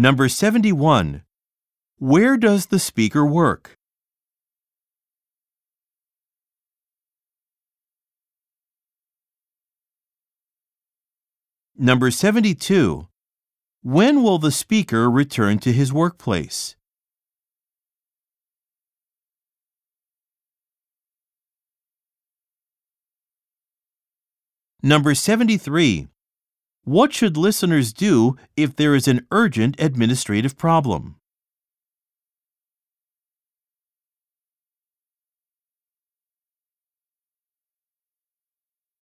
Number 71. Where does the speaker work? Number 72. When will the speaker return to his workplace? Number 73. What should listeners do if there is an urgent administrative problem?